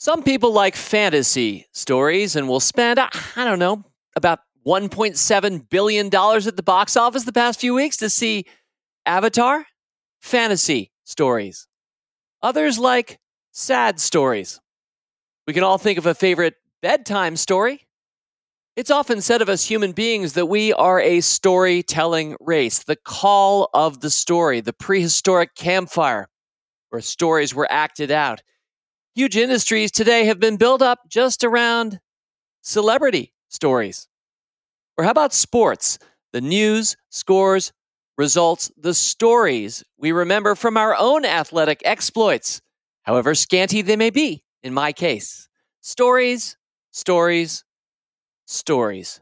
Some people like fantasy stories and will spend, uh, I don't know, about $1.7 billion at the box office the past few weeks to see Avatar fantasy stories. Others like sad stories. We can all think of a favorite bedtime story. It's often said of us human beings that we are a storytelling race, the call of the story, the prehistoric campfire where stories were acted out. Huge industries today have been built up just around celebrity stories. Or how about sports? The news, scores, results, the stories we remember from our own athletic exploits, however scanty they may be, in my case. Stories, stories, stories.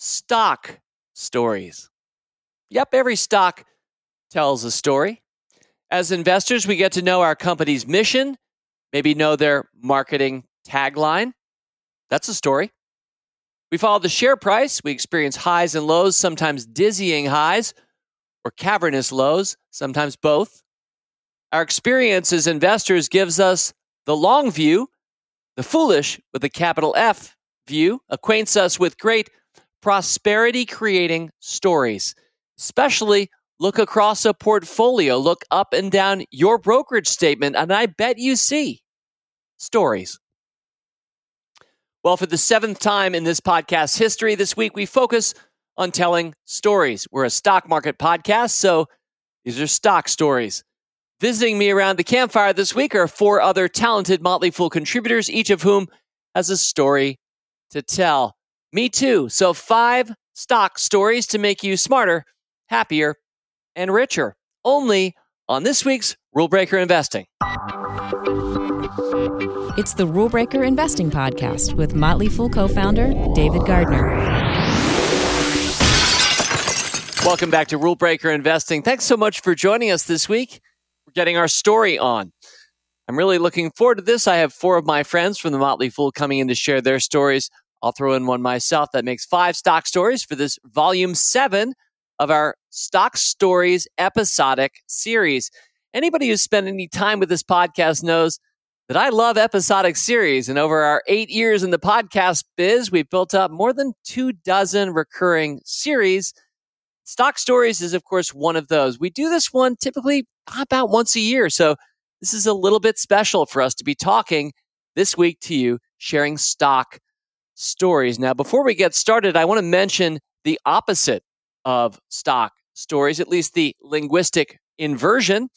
Stock stories. Yep, every stock tells a story. As investors, we get to know our company's mission, maybe know their marketing tagline. That's a story. We follow the share price. We experience highs and lows, sometimes dizzying highs or cavernous lows, sometimes both. Our experience as investors gives us the long view, the foolish with a capital F view, acquaints us with great prosperity creating stories, especially look across a portfolio, look up and down your brokerage statement, and I bet you see stories. Well, for the seventh time in this podcast's history, this week we focus on telling stories. We're a stock market podcast, so these are stock stories. Visiting me around the campfire this week are four other talented Motley Fool contributors, each of whom has a story to tell. Me too. So, five stock stories to make you smarter, happier, and richer. Only on this week's Rule Breaker Investing. It's the Rule Breaker Investing Podcast with Motley Fool co founder David Gardner. Welcome back to Rule Breaker Investing. Thanks so much for joining us this week. We're getting our story on. I'm really looking forward to this. I have four of my friends from the Motley Fool coming in to share their stories. I'll throw in one myself. That makes five stock stories for this volume seven of our Stock Stories episodic series. Anybody who's spent any time with this podcast knows that I love episodic series. And over our eight years in the podcast biz, we've built up more than two dozen recurring series. Stock Stories is, of course, one of those. We do this one typically about once a year. So this is a little bit special for us to be talking this week to you, sharing stock stories. Now, before we get started, I want to mention the opposite of stock stories, at least the linguistic inversion,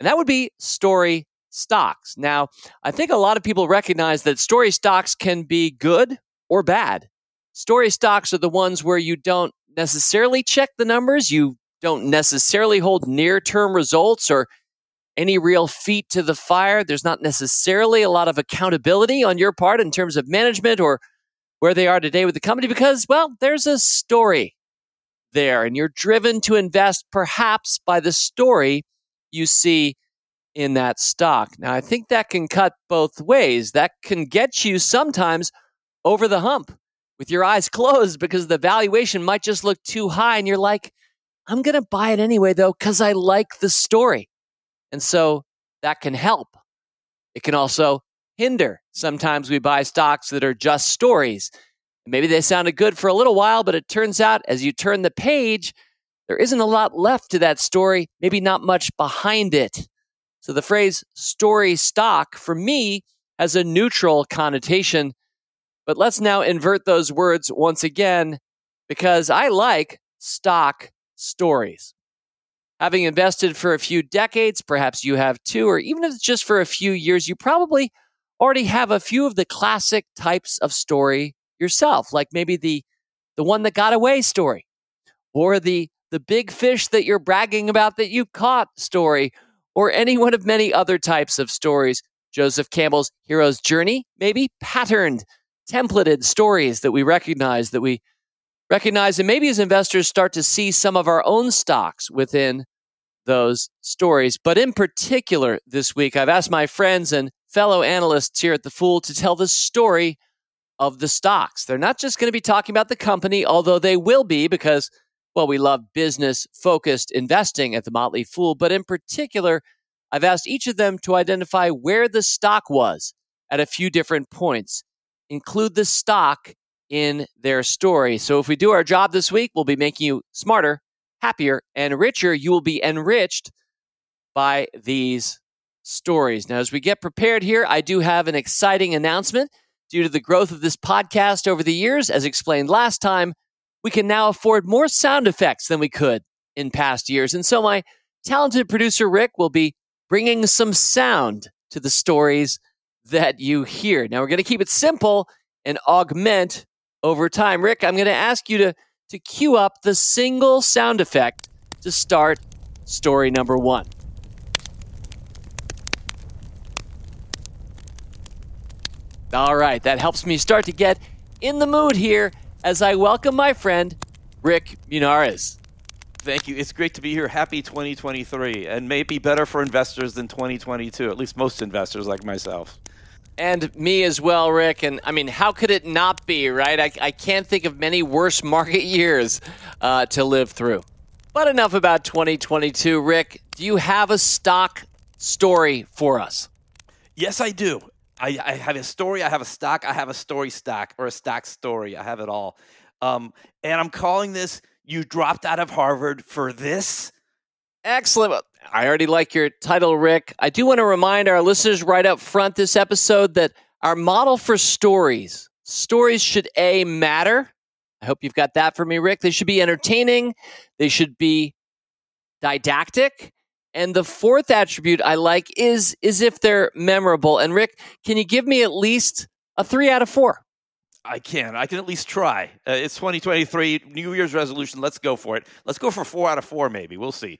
and that would be story stocks. Now, I think a lot of people recognize that story stocks can be good or bad. Story stocks are the ones where you don't necessarily check the numbers, you don't necessarily hold near term results or any real feet to the fire. There's not necessarily a lot of accountability on your part in terms of management or where they are today with the company because, well, there's a story there and you're driven to invest perhaps by the story you see in that stock. Now, I think that can cut both ways. That can get you sometimes over the hump with your eyes closed because the valuation might just look too high and you're like, I'm going to buy it anyway, though, because I like the story. And so that can help. It can also hinder. Sometimes we buy stocks that are just stories. Maybe they sounded good for a little while, but it turns out as you turn the page, there isn't a lot left to that story, maybe not much behind it. So the phrase story stock for me has a neutral connotation. But let's now invert those words once again because I like stock stories. Having invested for a few decades, perhaps you have too, or even if it's just for a few years, you probably already have a few of the classic types of story yourself, like maybe the the one that got away story, or the the big fish that you're bragging about that you caught story, or any one of many other types of stories. Joseph Campbell's hero's journey, maybe patterned, templated stories that we recognize that we recognize, and maybe as investors start to see some of our own stocks within those stories. But in particular, this week, I've asked my friends and fellow analysts here at The Fool to tell the story of the stocks. They're not just going to be talking about the company, although they will be because, well, we love business focused investing at The Motley Fool. But in particular, I've asked each of them to identify where the stock was at a few different points. Include the stock in their story. So if we do our job this week, we'll be making you smarter, happier, and richer. You will be enriched by these stories. Now, as we get prepared here, I do have an exciting announcement. Due to the growth of this podcast over the years, as explained last time, we can now afford more sound effects than we could in past years. And so my talented producer, Rick, will be bringing some sound to the stories that you hear. Now, we're going to keep it simple and augment over time. Rick, I'm going to ask you to, to cue up the single sound effect to start story number one. All right, that helps me start to get in the mood here as I welcome my friend, Rick Munarriz. Thank you. It's great to be here. Happy 2023, and may it be better for investors than 2022, at least most investors like myself. And me as well, Rick. And I mean, how could it not be, right? I, I can't think of many worse market years uh, to live through. But enough about 2022. Rick, do you have a stock story for us? Yes, I do. I, I, have a story, I have a stock, I have a story stock or a stock story. I have it all. Um, and I'm calling this You Dropped Out of Harvard for This. Excellent. I already like your title, Rick. I do want to remind our listeners right up front this episode that our model for stories, stories should A, matter. I hope you've got that for me, Rick. They should be entertaining, they should be didactic, and the fourth attribute I like is is if they're memorable. And Rick, can you give me at least a three out of four? I can. I can at least try. Uh, it's 2023, New Year's resolution. Let's go for it. Let's go for four out of four, maybe. We'll see.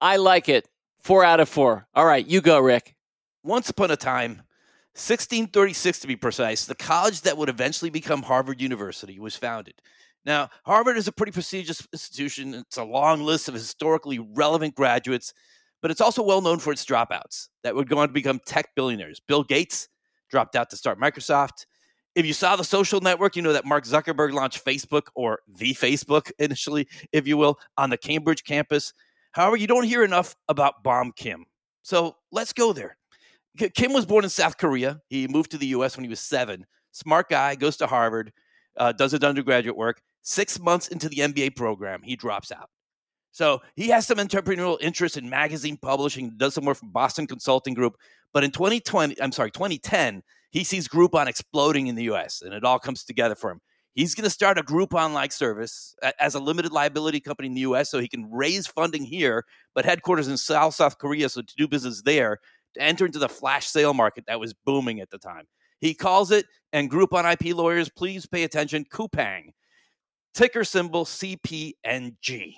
I like it. Four out of four. All right, you go, Rick. Once upon a time, 1636 to be precise, the college that would eventually become Harvard University was founded. Now, Harvard is a pretty prestigious institution. It's a long list of historically relevant graduates, but it's also well known for its dropouts that would go on to become tech billionaires. Bill Gates dropped out to start Microsoft. If you saw the social network, you know that Mark Zuckerberg launched Facebook or the Facebook initially, if you will, on the Cambridge campus. However, you don't hear enough about Bom Kim. So let's go there. Kim was born in South Korea. He moved to the US when he was seven. Smart guy, goes to Harvard, uh, does his undergraduate work. Six months into the MBA program, he drops out. So he has some entrepreneurial interest in magazine publishing, does some work for Boston Consulting Group. But in 2020, I'm sorry, 2010, he sees Groupon exploding in the US and it all comes together for him. He's going to start a Groupon like service as a limited liability company in the US so he can raise funding here, but headquarters in South South Korea, so to do business there, to enter into the flash sale market that was booming at the time. He calls it, and Groupon IP lawyers, please pay attention, Coupang ticker symbol CPNG.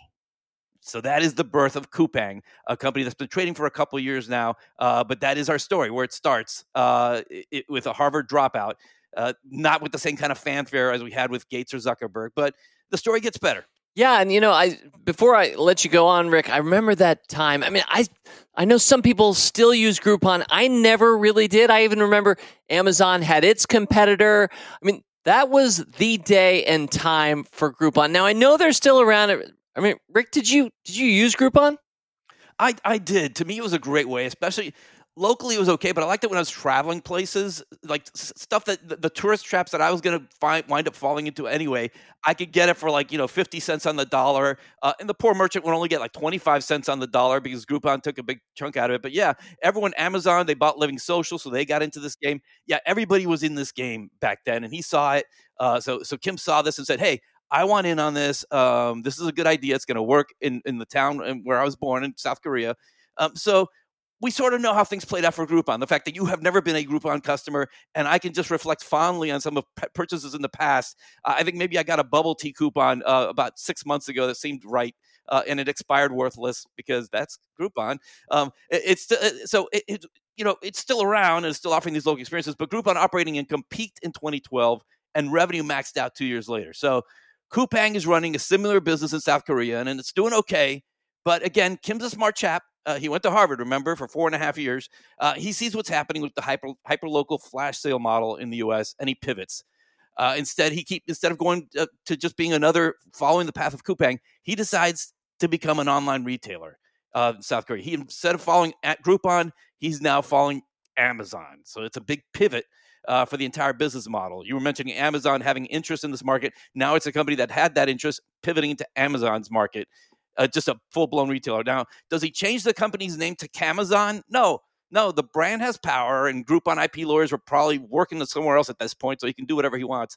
So that is the birth of Coupang, a company that's been trading for a couple years now. Uh, but that is our story, where it starts uh, it, with a Harvard dropout, uh, not with the same kind of fanfare as we had with Gates or Zuckerberg, but the story gets better. Yeah, and you know, I before I let you go on, Rick, I remember that time. I mean, I I know some people still use Groupon. I never really did. I even remember Amazon had its competitor. I mean, that was the day and time for Groupon. Now I know they're still around. I mean, Rick, did you did you use Groupon? I I did. To me, it was a great way, especially locally. It was okay, but I liked it when I was traveling places, like stuff that the, the tourist traps that I was going to find wind up falling into anyway. I could get it for like you know fifty cents on the dollar, uh, and the poor merchant would only get like twenty five cents on the dollar because Groupon took a big chunk out of it. But yeah, everyone Amazon they bought Living Social, so they got into this game. Yeah, everybody was in this game back then, and he saw it. Uh, so so Kim saw this and said, "Hey, I want in on this. Um, this is a good idea. It's going to work in in the town where I was born in South Korea." Um, so we sort of know how things played out for Groupon. The fact that you have never been a Groupon customer, and I can just reflect fondly on some of purchases in the past. Uh, I think maybe I got a bubble tea coupon uh, about six months ago that seemed right, uh, and it expired worthless because that's Groupon. Um, it, it's uh, so it, it, you know it's still around and still offering these local experiences, but Groupon operating income peaked in 2012 and revenue maxed out two years later. So Coupang is running a similar business in South Korea, and, and it's doing okay. But again, Kim's a smart chap. Uh, he went to Harvard, remember, for four and a half years. Uh, he sees what's happening with the hyper hyper local flash sale model in the U.S. and he pivots. Uh, instead, he keep instead of going uh, to just being another following the path of Coupang, he decides to become an online retailer uh, in South Korea. He instead of following at Groupon, he's now following Amazon. So it's a big pivot uh, for the entire business model. You were mentioning Amazon having interest in this market. Now it's a company that had that interest pivoting into Amazon's market, uh, just a full blown retailer. Now, does he change the company's name to Camazon? No. No, the brand has power, and Groupon IP lawyers were probably working somewhere else at this point, so he can do whatever he wants.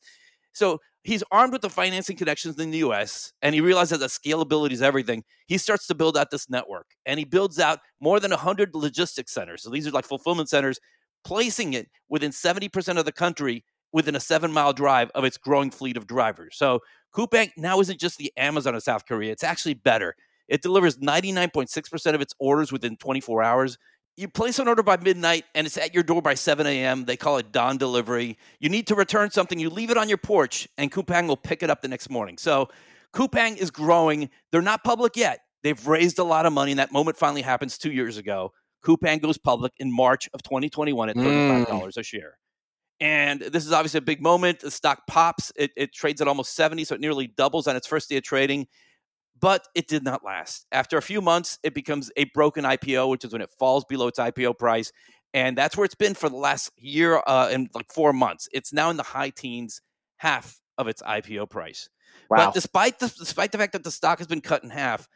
So he's armed with the financing connections in the US, and he realizes that scalability is everything. He starts to build out this network, and he builds out more than 100 logistics centers. So these are like fulfillment centers placing it within 70% of the country within a seven mile drive of its growing fleet of drivers. So Coupang now isn't just the Amazon of South Korea, it's actually better. It delivers 99.6% of its orders within 24 hours. You place an order by midnight and it's at your door by 7 a.m. They call it dawn delivery. You need to return something, you leave it on your porch, and Coupang will pick it up the next morning. So Coupang is growing. They're not public yet. They've raised a lot of money, and that moment finally happens two years ago. Coupang goes public in March of 2021 at $35 mm. a share. And this is obviously a big moment. The stock pops. It, it, trades at almost 70, so it nearly doubles on its first day of trading. But it did not last. After a few months, it becomes a broken IPO, which is when it falls below its IPO price. And that's where it's been for the last year uh, and like four months. It's now in the high teens, half of its IPO price. Wow. But despite the, despite the fact that the stock has been cut in half,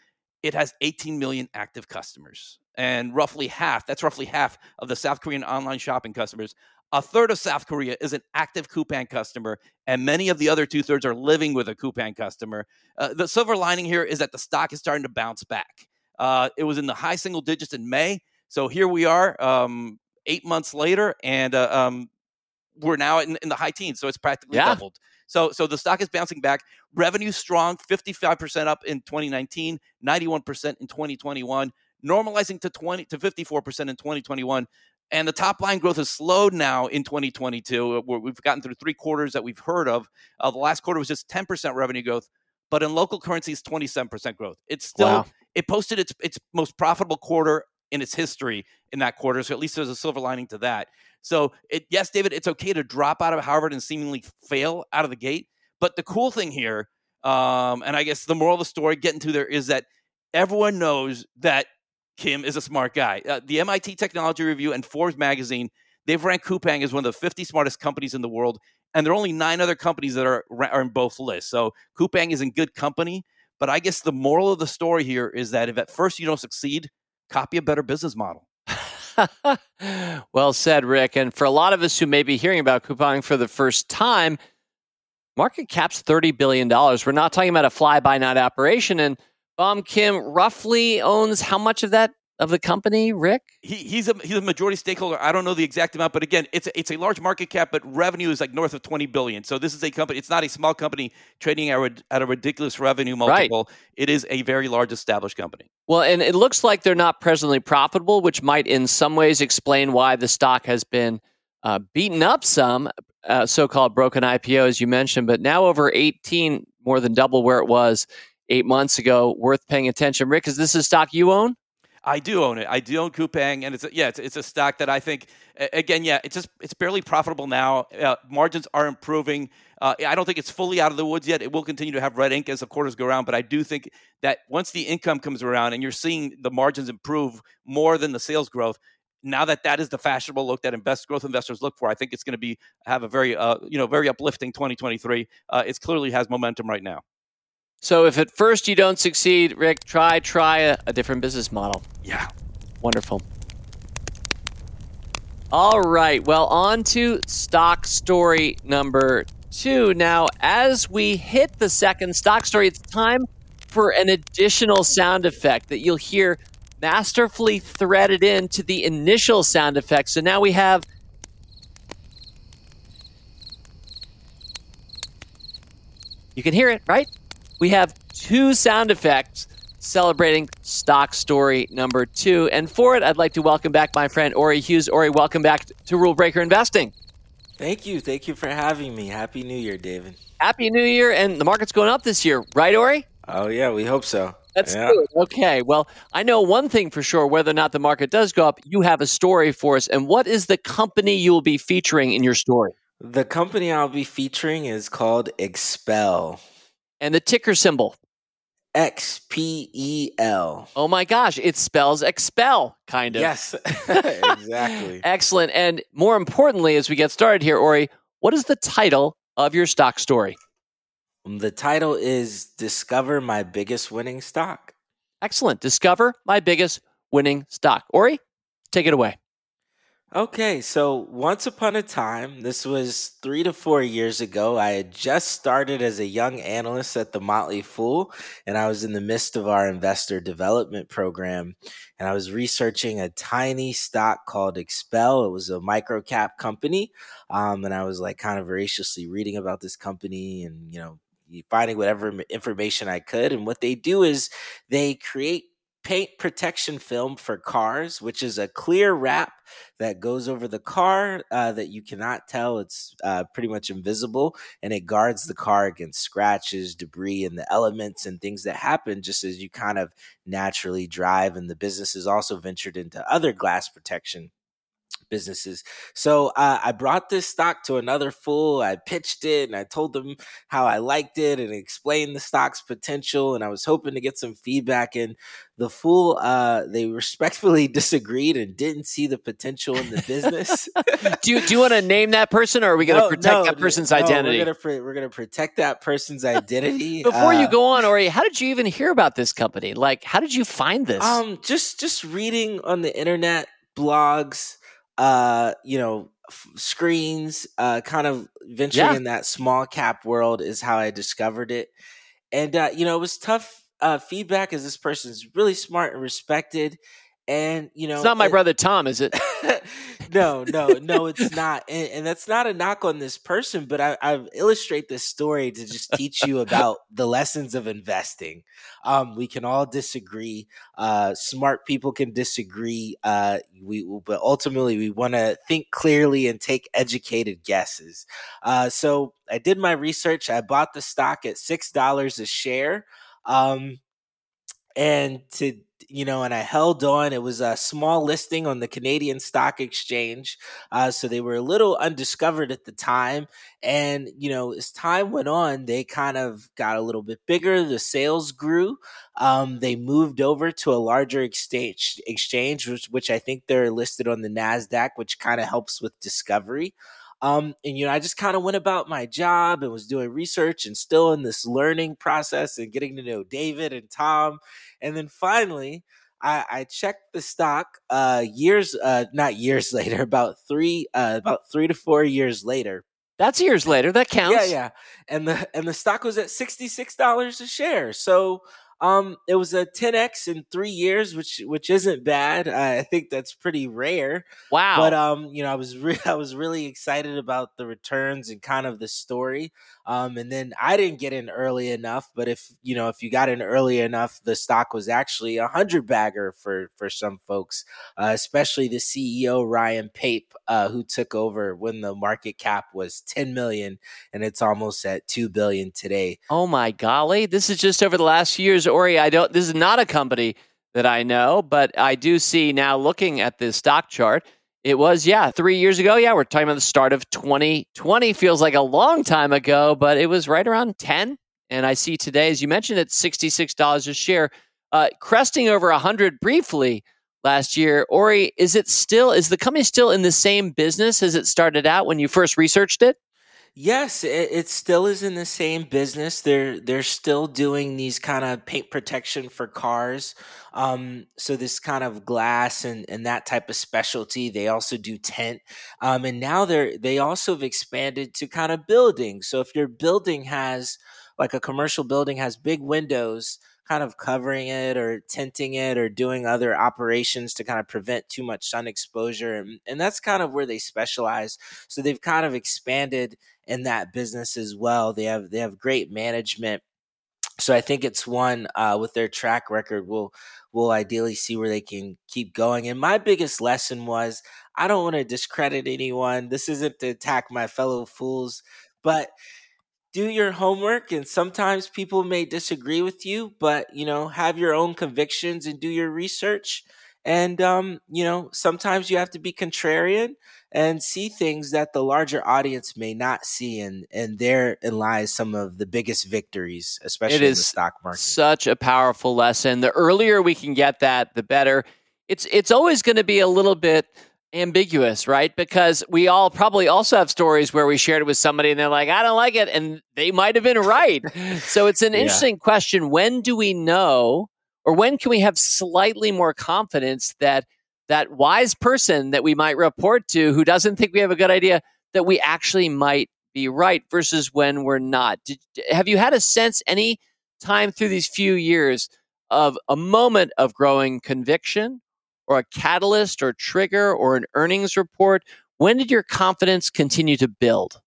it has 18 million active customers and roughly half that's roughly half of the south korean online shopping customers a third of south korea is an active coupang customer and many of the other two-thirds are living with a coupang customer uh, the silver lining here is that the stock is starting to bounce back uh, it was in the high single digits in may so here we are um, eight months later and uh, um, we're now in, in, the high teens so it's practically yeah. doubled so, so the stock is bouncing back. Revenue strong, 55% up in 2019, 91% in 2021 normalizing to 20 to 54% in 2021. And the top line growth has slowed now in 2022. We've gotten through three quarters that we've heard of. Uh, the last quarter was just 10% revenue growth, but in local currencies, 27% growth. It's still wow. it posted its its most profitable quarter in its history in that quarter. So at least there's a silver lining to that. So it, yes, David, it's okay to drop out of Harvard and seemingly fail out of the gate. But the cool thing here, um, and I guess the moral of the story, getting to there, is that everyone knows that Kim is a smart guy. Uh, the MIT Technology Review and Forbes magazine, they've ranked Coupang as one of the 50 smartest companies in the world. And there are only nine other companies that are, are in both lists. So Coupang is in good company. But I guess the moral of the story here is that if at first you don't succeed, copy a better business model. well said, Rick. And for a lot of us who may be hearing about Coupang for the first time, market cap's $30 billion. We're not talking about a fly by night operation. And Bom Kim roughly owns how much of that of the company, Rick? He, he's a he's a majority stakeholder. I don't know the exact amount, but again, it's a, it's a large market cap, but revenue is like north of twenty billion. So this is a company. It's not a small company trading at, at a ridiculous revenue multiple. Right. It is a very large established company. Well, and it looks like they're not presently profitable, which might in some ways explain why the stock has been uh, beaten up some. Uh, so-called broken IPO, as you mentioned, but now over 18, more than double where it was eight months ago. Worth paying attention. Rick, is this a stock you own? I do own it. I do own Coupang, and it's a, yeah, it's, it's, a stock that I think again, yeah, it's just it's barely profitable now. Uh, margins are improving. Uh, I don't think it's fully out of the woods yet. It will continue to have red ink as the quarters go around, but I do think that once the income comes around and you're seeing the margins improve more than the sales growth, now that that is the fashionable look that invest growth investors look for, I think it's going to be have a very uh, you know very uplifting 2023. Uh, it clearly has momentum right now. So if at first you don't succeed, Rick, try try a, a different business model. Yeah. Wonderful. All right. Well, on to stock story number two. Now, as we hit the second stock story, it's time for an additional sound effect that you'll hear masterfully threaded into the initial sound effect. So now we have. You can hear it, right? We have two sound effects celebrating stock story number two. And for it, I'd like to welcome back my friend Auri Hughes. Auri, welcome back to Rule Breaker Investing. Thank you. Thank you for having me. Happy New Year, David. Happy New Year. And the market's going up this year, right, Auri? Oh, yeah, we hope so. That's yeah. good. Okay. Well, I know one thing for sure whether or not the market does go up, you have a story for us. And what is the company you will be featuring in your story? The company I'll be featuring is called XPEL and the ticker symbol. X P E L. Oh my gosh, it spells expel, kind of. Yes, exactly. Excellent. And more importantly, as we get started here, Auri, what is the title of your stock story? Um, the title is Discover My Biggest Winning Stock. Excellent. Discover my biggest winning stock. Auri, take it away. Okay, so once upon a time, this was three to four years ago, I had just started as a young analyst at the Motley Fool, and I was in the midst of our investor development program. And I was researching a tiny stock called XPEL. It was a micro cap company. Um, and I was like kind of voraciously reading about this company and, you know, finding whatever information I could. And what they do is they create paint protection film for cars, which is a clear wrap that goes over the car uh, that you cannot tell. It's uh, pretty much invisible and it guards the car against scratches, debris, and the elements and things that happen just as you kind of naturally drive. And the business has also ventured into other glass protection businesses. So uh, I brought this stock to another fool. I pitched it and I told them how I liked it and explained the stock's potential. And I was hoping to get some feedback. And the fool, uh, they respectfully disagreed and didn't see the potential in the business. do you do you want to name that person, or are we going to no, protect no, that person's no, identity? We're going to we're going to protect that person's identity. Before uh, you go on, Auri, how did you even hear about this company? Like, how did you find this? Um, just just reading on the internet, blogs uh, you know, f- screens, uh, kind of venturing yeah. in that small cap world is how I discovered it. And, uh, you know, it was tough uh, feedback as this person's really smart and respected. And, you know, it's not my it, brother Tom, is it? no, no, no, it's not. And, and, that's not a knock on this person, but I, I illustrate this story to just teach you about the lessons of investing. Um, we can all disagree. Uh, smart people can disagree. Uh, we, but ultimately, we want to think clearly and take educated guesses. Uh, so I did my research. I bought the stock at six dollars a share. Um, and to you know, and I held on. It was a small listing on the Canadian Stock Exchange, uh, so they were a little undiscovered at the time. And you know, as time went on, they kind of got a little bit bigger. The sales grew. Um, they moved over to a larger exchange, exchange, which, which I think they're listed on the Nasdaq, which kind of helps with discovery. Um, and you know, I just kind of went about my job and was doing research and still in this learning process and getting to know David and Tom. And then finally, I, I checked the stock uh, years, uh, not years later, about three, uh, about three to four years later. That's years later. That counts. Yeah, yeah. And the and the stock was at sixty six dollars a share. So um, it was a 10x in three years, which which isn't bad. I think that's pretty rare. Wow! But um, you know, I was re- I was really excited about the returns and kind of the story. Um, and then I didn't get in early enough. But if you know, if you got in early enough, the stock was actually a hundred bagger for for some folks, uh, especially the CEO Ryan Pape, uh, who took over when the market cap was 10 million, and it's almost at two billion today. Oh my golly! This is just over the last few years Auri, I don't. This is not a company that I know, but I do see now looking at the stock chart. It was, yeah, three years ago. Yeah, we're talking about the start of 2020. Feels like a long time ago, but it was right around 10. And I see today, as you mentioned, it's $66 a share, uh, cresting over 100 briefly last year. Auri, is it still, is the company still in the same business as it started out when you first researched it? Yes, it, it, still is in the same business. They're they're still doing these kind of paint protection for cars. Um, so this kind of glass and, and that type of specialty. They also do tent, um, and now they're they also have expanded to kind of building. So if your building has like a commercial building has big windows, kind of covering it or tinting it or doing other operations to kind of prevent too much sun exposure. And, and that's kind of where they specialize. So they've kind of expanded in that business as well. They have they have great management. So I think it's one uh, with their track record. We'll we'll ideally see where they can keep going. And my biggest lesson was I don't want to discredit anyone. This isn't to attack my fellow fools, but do your homework and sometimes people may disagree with you but you know have your own convictions and do your research And, um, you know, sometimes you have to be contrarian and see things that the larger audience may not see. And, and therein lies some of the biggest victories, especially it is in the stock market. Such a powerful lesson. The earlier we can get that, the better. It's, it's always going to be a little bit ambiguous, right? Because we all probably also have stories where we shared it with somebody and they're like, I don't like it. And they might have been right. so it's an Yeah. interesting question. When do we know, or when can we have slightly more confidence that that wise person that we might report to who doesn't think we have a good idea, that we actually might be right versus when we're not? Did, have you had a sense any time through these few years of a moment of growing conviction? or a catalyst or trigger or an earnings report? When did your confidence continue to build?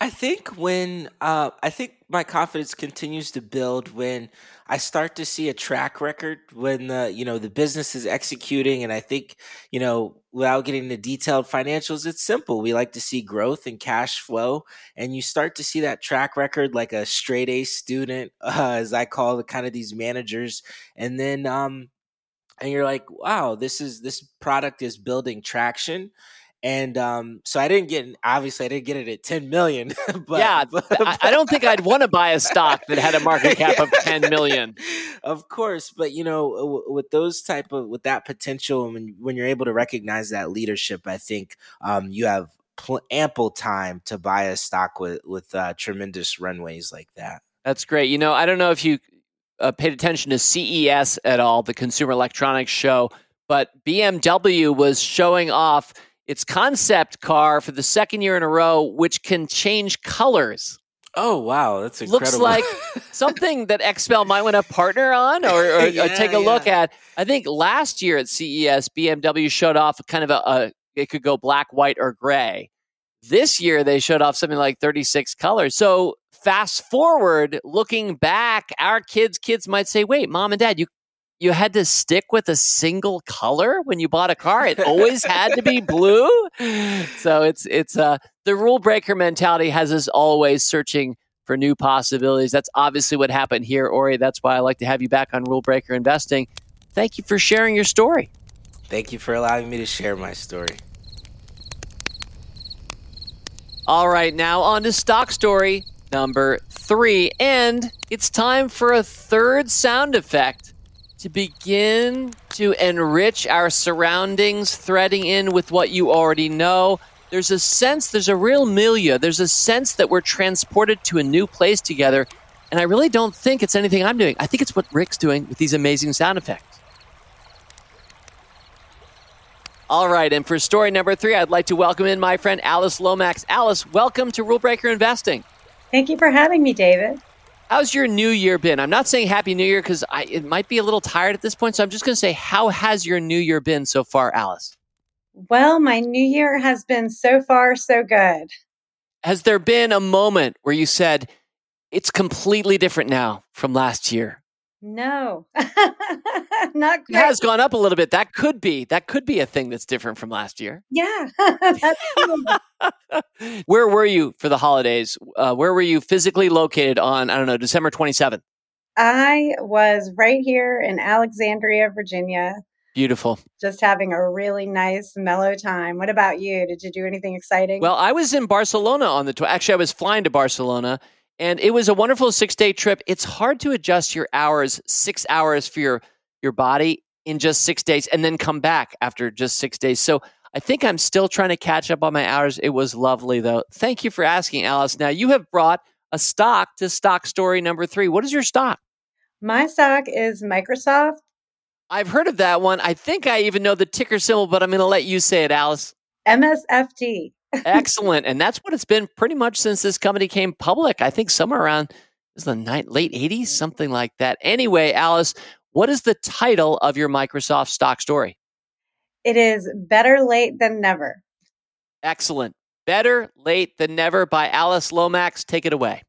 I think when uh, I think my confidence continues to build when I start to see a track record when the you know the business is executing, and I think you know without getting the detailed financials, it's simple. We like to see growth and cash flow, and you start to see that track record like a straight A student, uh, as I call the kind of these managers, and then um, and you're like, wow, this is this product is building traction. And um, so I didn't get obviously I didn't get it at 10 million. but yeah, but, I, I don't think I'd want to buy a stock that had a market cap of 10 million. Of course, but you know, with those type of with that potential, when when you're able to recognize that leadership, I think um, you have pl- ample time to buy a stock with with uh, tremendous runways like that. That's great. You know, I don't know if you uh, paid attention to CES at all, the Consumer Electronics Show, but BMW was showing off its concept car for the second year in a row, which can change colors. Oh wow, that's incredible. Looks like something that XPEL might want to partner on or, or, or take a look at. I think last year at CES, BMW showed off kind of a, a it could go black, white, or gray. This year they showed off something like 36 colors. So fast forward, looking back, our kids' kids might say, "Wait, mom and dad, you you had to stick with a single color when you bought a car. It always had to be blue." So it's it's uh the rule breaker mentality has us always searching for new possibilities. That's obviously what happened here, Auri. That's why I like to have you back on Rule Breaker Investing. Thank you for sharing your story. Thank you for allowing me to share my story. All right, now on to stock story number three. And it's time for a third sound effect to begin to enrich our surroundings, threading in with what you already know. There's a sense, there's a real milieu, there's a sense that we're transported to a new place together. And I really don't think it's anything I'm doing. I think it's what Rick's doing with these amazing sound effects. All right, and for story number three, I'd like to welcome in my friend Alyce Lomax. Alyce, welcome to Rule Breaker Investing. Thank you for having me, David. How's your new year been? I'm not saying Happy New Year because it might be a little tired at this point, so I'm just going to say, how has your new year been so far, Alyce? Well, my new year has been so far so good. Has there been a moment where you said, it's completely different now from last year? No, not It has gone up a little bit. That could be that could be a thing that's different from last year. Yeah, that's true. Where were you for the holidays? Uh, where were you physically located on? I don't know, December 27th. I was right here in Alexandria, Virginia, Beautiful. just having a really nice, mellow time. What about you? Did you do anything exciting? Well, I was in Barcelona on the tw- actually I was flying to Barcelona and it was a wonderful 6-day trip. It's hard to adjust your hours, 6 hours for your your body in just 6 days and then come back after just 6 days. So I think I'm still trying to catch up on my hours. It was lovely though. Thank you for asking, Alyce. Now you have brought a stock to stock story number 3. What is your stock? my stock is Microsoft. I've heard of that one. I think I even know the ticker symbol, but I'm going to let you say it, Alyce. MSFT. Excellent. And that's what it's been pretty much since this company came public. I think somewhere around is the night, late 80s, something like that. Anyway, Alyce, what is the title of your Microsoft stock story? It is better late than never. Excellent. Better late than never by Alyce Lomax. Take it away.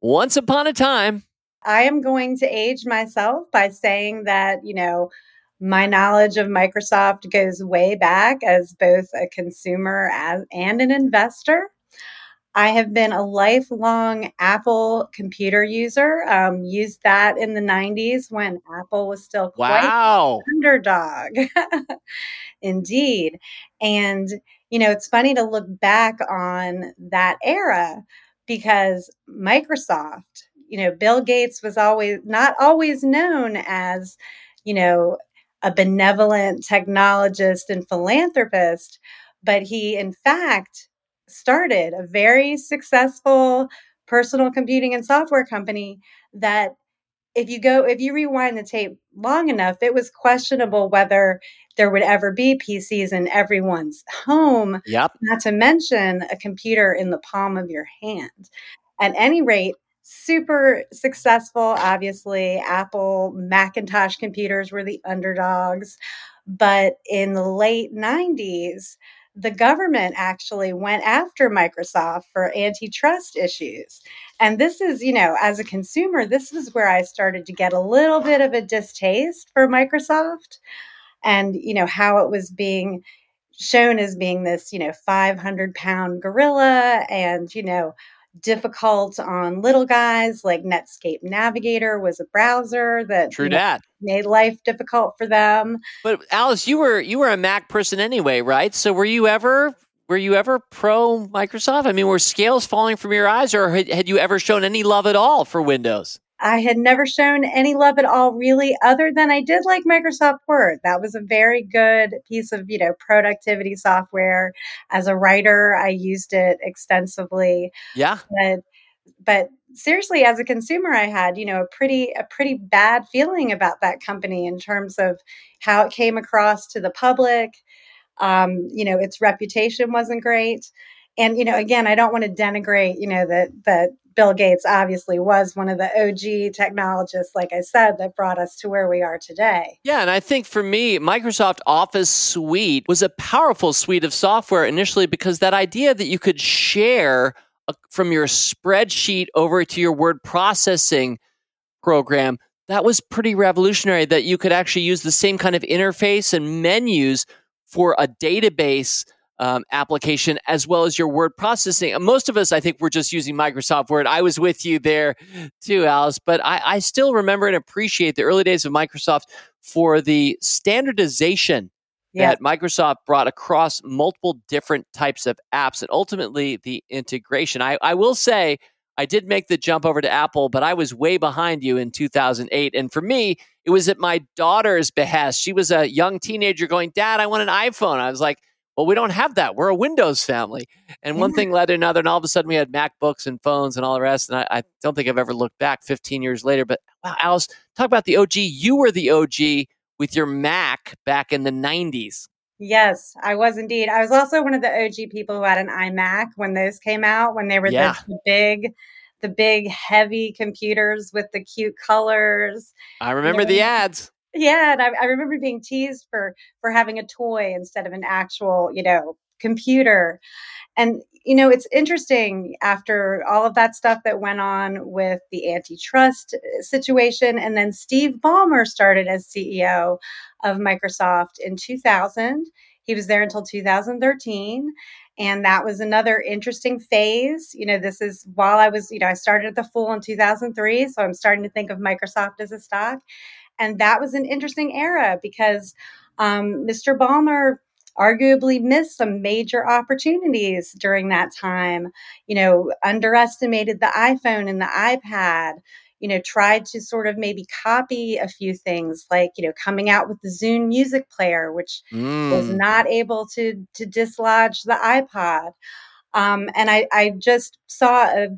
Once upon a time, I am going to age myself by saying that, you know, my knowledge of Microsoft goes way back as both a consumer as, and an investor. I have been a lifelong Apple computer user. Um, used that in the 90s when Apple was still quite wow. underdog. Indeed. And, you know, it's funny to look back on that era because Microsoft, you know, Bill Gates was always not always known as, you know, a benevolent technologist and philanthropist, but he, in fact, started a very successful personal computing and software company that if you go if you rewind the tape long enough it was questionable whether there would ever be PCs in everyone's home yep. not to mention a computer in the palm of your hand. At any rate super successful obviously. Apple macintosh computers were the underdogs. But in the late 90s the government actually went after Microsoft for antitrust issues. And this is, you know, as a consumer, this is where I started to get a little bit of a distaste for Microsoft and, you know, how it was being shown as being this, you know, 500 pound gorilla and, you know, difficult on little guys like Netscape Navigator was a browser that True that. made life difficult for them. But Alyce, you were you were a Mac person anyway, right? So were you ever were you ever pro Microsoft? I mean, were scales falling from your eyes, or had, had you ever shown any love at all for Windows? I had never shown any love at all, really, other than I did like Microsoft Word. That was a very good piece of, you know, productivity software. As a writer, I used it extensively. Yeah. But, but seriously, as a consumer, I had, you know, a pretty, a pretty bad feeling about that company in terms of how it came across to the public. Um, you know, its reputation wasn't great. And, you know, again, I don't want to denigrate, you know, that, that Bill Gates obviously was one of the OG technologists, like I said, that brought us to where we are today. Yeah, and I think for me, Microsoft Office Suite was a powerful suite of software initially because that idea that you could share from your spreadsheet over to your word processing program that was pretty revolutionary that you could actually use the same kind of interface and menus for a database um, application as well as your word processing. Most of us, I think, we're just using Microsoft Word. I was with you there too, Alyce, but I, I still remember and appreciate the early days of Microsoft for the standardization yeah. that Microsoft brought across multiple different types of apps and ultimately the integration. I, I will say, I did make the jump over to Apple, but I was way behind you in 2008. And for me, it was at my daughter's behest. She was a young teenager going, Dad, I want an iPhone. I was like, well, we don't have that. We're a Windows family. And one thing led to another. And all of a sudden we had MacBooks and phones and all the rest. And I, I, don't think I've ever looked back 15 years later. But wow, Alyce, talk about the OG. You were the OG with your Mac back in the 90s. Yes, I was indeed. I was also one of the OG people who had an iMac when those came out, when they were yeah. the, the big, the big heavy computers with the cute colors. I remember you know, the ads. Yeah, and I, I remember being teased for for having a toy instead of an actual, you know, computer. And you know, it's interesting after all of that stuff that went on with the antitrust uh, situation, and then Steve Ballmer started as CEO of Microsoft in 2000. He was there until 2013. And that was another interesting phase. You know, this is while I was, you know, I started at the Fool in 2003. So I'm starting to think of Microsoft as a stock. And that was an interesting era because um, Mr. Ballmer arguably missed some major opportunities during that time. You know, underestimated the iPhone and the iPad. You know, tried to sort of maybe copy a few things, like you know, coming out with the Zune music player, which mm. was not able to to dislodge the iPod. Um, and I, I just saw a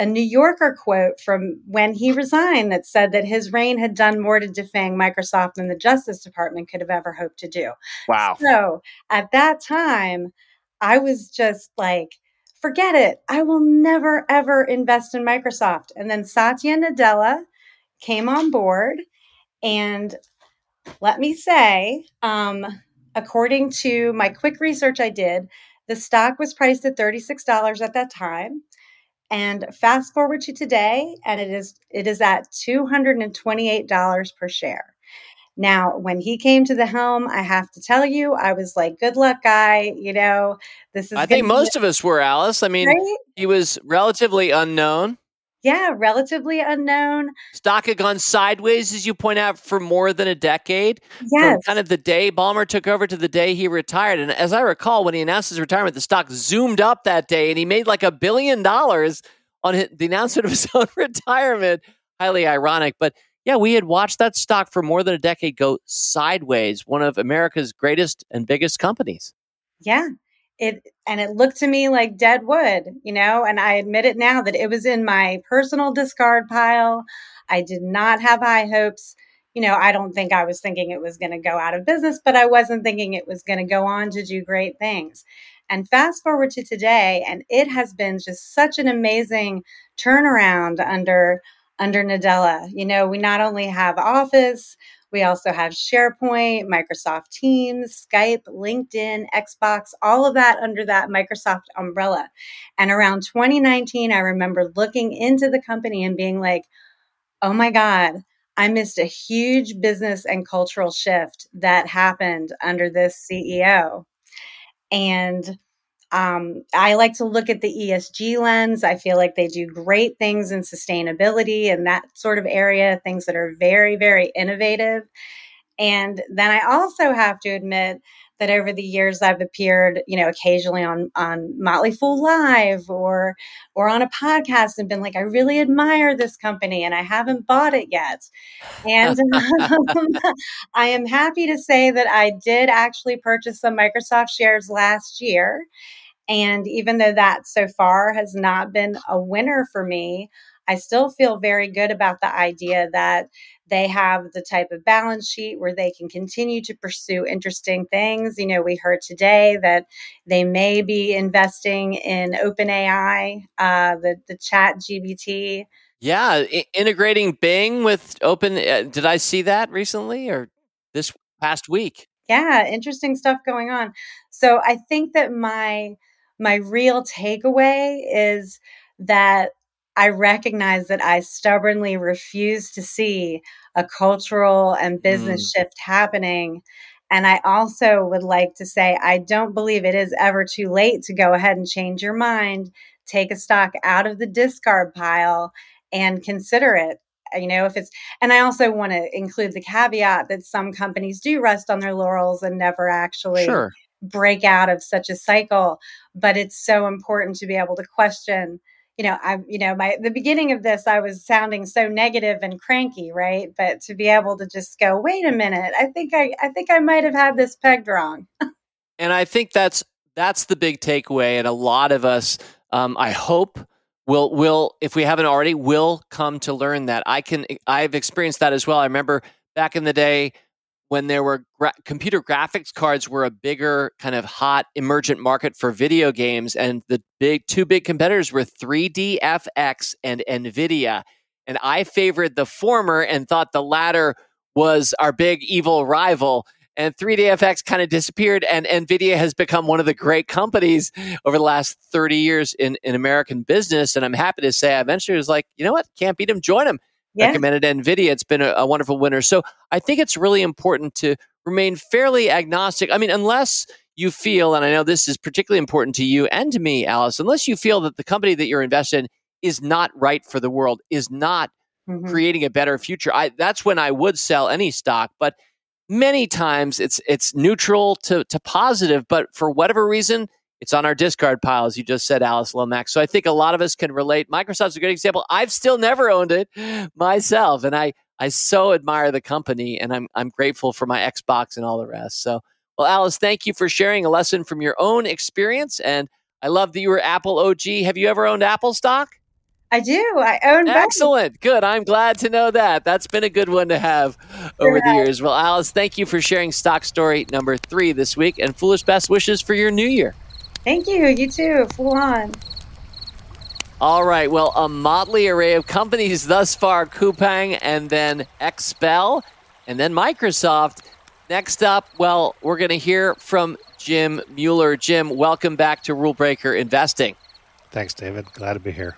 a New Yorker quote from when he resigned that said that his reign had done more to defang Microsoft than the Justice Department could have ever hoped to do. Wow. So at that time, I was just like, forget it. I will never, ever invest in Microsoft. And then Satya Nadella came on board. And let me say, um, according to my quick research I did, the stock was priced at $36 at that time. And fast forward to today, and it is it is at two hundred and twenty eight dollars per share. Now, when he came to the helm, I have to tell you, I was like, "Good luck, guy." You know, this is. I think most of us were, Alyce. I mean, right? He was relatively unknown. Yeah, relatively unknown. Stock had gone sideways, as you point out, for more than a decade. Yes. From kind of the day Ballmer took over to the day he retired. And as I recall, when he announced his retirement, the stock zoomed up that day and he made like a billion dollars on the announcement of his own retirement. Highly ironic. But yeah, we had watched that stock for more than a decade go sideways, one of America's greatest and biggest companies. Yeah. It and it looked to me like dead wood, you know, and I admit it now that it was in my personal discard pile. I did not have high hopes. You know, I don't think I was thinking it was going to go out of business, but I wasn't thinking it was going to go on to do great things. And fast forward to today, and it has been just such an amazing turnaround under under Nadella. You know, we not only have Office, we also have SharePoint, Microsoft Teams, Skype, LinkedIn, Xbox, all of that under that Microsoft umbrella. And around 2019, I remember looking into the company and being like, oh my God, I missed a huge business and cultural shift that happened under this CEO. And um, I like to look at the ESG lens. I feel like they do great things in sustainability and that sort of area, things that are very, very innovative. And then I also have to admit that over the years I've appeared, you know, occasionally on on Motley Fool Live or or on a podcast and been like, I really admire this company and I haven't bought it yet. And um, I am happy to say that I did actually purchase some Microsoft shares last year. And even though that so far has not been a winner for me, I still feel very good about the idea that they have the type of balance sheet where they can continue to pursue interesting things. You know, we heard today that they may be investing in OpenAI, uh, the the ChatGPT. Yeah, I- integrating Bing with Open. Uh, did I see that recently or this past week? Yeah, interesting stuff going on. So I think that my my real takeaway is that I recognize that I stubbornly refuse to see a cultural and business mm. shift happening. And I also would like to say, I don't believe it is ever too late to go ahead and change your mind, take a stock out of the discard pile, and consider it. You know, if it's, and I also want to include the caveat that some companies do rest on their laurels and never actually sure. break out of such a cycle. But it's so important to be able to question you know, I'm, you know, my the beginning of this, I was sounding so negative and cranky, right? But to be able to just go, wait a minute, I think I, I think I might have had this pegged wrong. and I think that's that's the big takeaway, and a lot of us, um, I hope, will will if we haven't already, will come to learn that. I can, I've experienced that as well. I remember back in the day when there were gra- computer graphics cards were a bigger kind of hot emergent market for video games and the big two big competitors were 3dfx and nvidia. And i favored the former and thought the latter was our big evil rival. And 3dfx kind of disappeared and nvidia has become one of the great companies over the last 30 years in, in american business. And i'm happy to say i eventually was like you know what? Can't beat them join them yeah. recommended NVIDIA. It's been a, a wonderful winner. So I think it's really important to remain fairly agnostic. I mean, unless you feel, and I know this is particularly important to you and to me, Alyce, unless you feel that the company that you're invested in is not right for the world, is not mm-hmm. creating a better future, I, that's when I would sell any stock. But many times it's it's neutral to, to positive, but for whatever reason, it's on our discard pile, as you just said, Alyce Lomax. So I think a lot of us can relate. Microsoft's a good example. I've still never owned it myself, and I I so admire the company, and I'm I'm grateful for my Xbox and all the rest. So, well, Alyce, thank you for sharing a lesson from your own experience, and I love that you were Apple OG. Have you ever owned Apple stock? I do. I own. Excellent. Both. Good. I'm glad to know that. That's been a good one to have over right. the years. Well, Alyce, thank you for sharing stock story number three this week, and foolish best wishes for your new year. Thank you. You too. Full on. All right. Well, a motley array of companies thus far Coupang and then XPEL and then Microsoft. Next up, well, we're going to hear from Jim Mueller. Jim, welcome back to Rule Breaker Investing. Thanks, David. Glad to be here.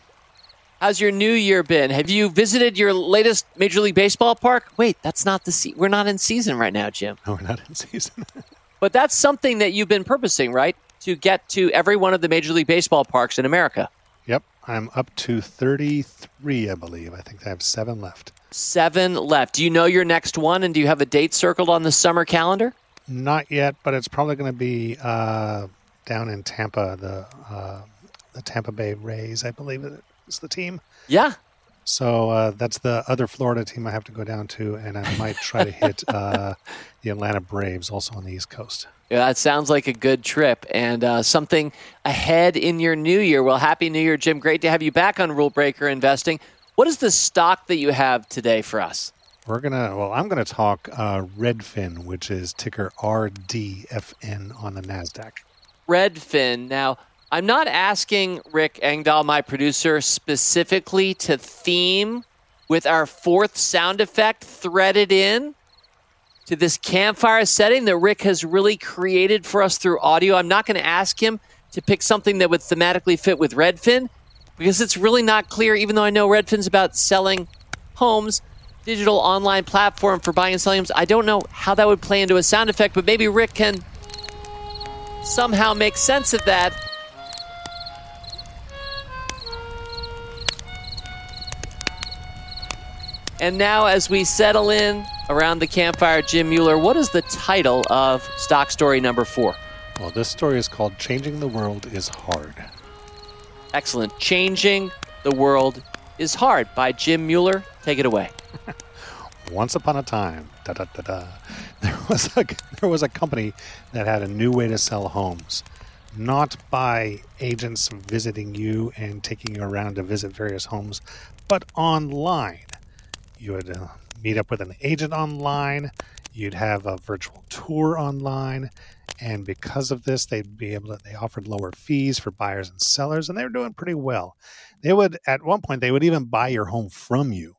How's your new year been? Have you visited your latest Major League Baseball park? Wait, that's not the se- we're not in season right now, Jim. No, we're not in season. but that's something that you've been purposing, right? To get to every one of the Major League Baseball parks in America. Yep, I'm up to 33, I believe. I think I have seven left. Seven left. Do you know your next one, and do you have a date circled on the summer calendar? Not yet, but it's probably going to be uh, down in Tampa, the uh, the Tampa Bay Rays, I believe is the team. Yeah. So uh, that's the other Florida team I have to go down to, and I might try to hit uh, the Atlanta Braves, also on the East Coast. Yeah, that sounds like a good trip and uh, something ahead in your new year. Well, happy New Year, Jim. Great to have you back on Rule Breaker Investing. What is the stock that you have today for us? We're gonna. Well, I'm gonna talk uh, Redfin, which is ticker RDFN on the Nasdaq. Redfin. Now, I'm not asking Rick Engdahl, my producer, specifically to theme with our fourth sound effect threaded in to this campfire setting that Rick has really created for us through audio. I'm not going to ask him to pick something that would thematically fit with Redfin because it's really not clear, even though I know Redfin's about selling homes digital online platform for buying and selling homes. I don't know how that would play into a sound effect, but maybe Rick can somehow make sense of that. And now, as we settle in around the campfire, Jim Mueller, what is the title of stock story number four? Well, this story is called Changing the World is Hard. Excellent. Changing the World is Hard by Jim Mueller. Take it away. Once upon a time, da, da, da, da, there was a there was a company that had a new way to sell homes, not by agents visiting you and taking you around to visit various homes, but online. You would uh, meet up with an agent online. You'd have a virtual tour online, and because of this, they'd be able to. They offered lower fees for buyers and sellers, and they were doing pretty well. They would, at one point, they would even buy your home from you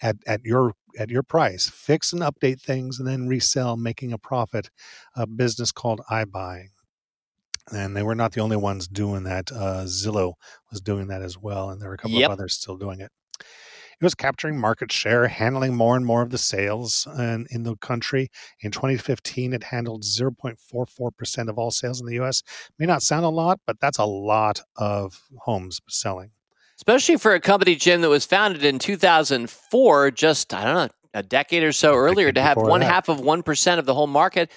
at, at your at your price, fix and update things, and then resell, making a profit. A business called iBuying, and they were not the only ones doing that. Uh, Zillow was doing that as well, and there were a couple Yep. of others still doing it. It was capturing market share, handling more and more of the sales in, in the country. In 2015, it handled 0.44% of all sales in the US. May not sound a lot, but that's a lot of homes selling. Especially for a company, Jim, that was founded in 2004, just, I don't know, a decade or so earlier, to have one that. half of 1% of the whole market.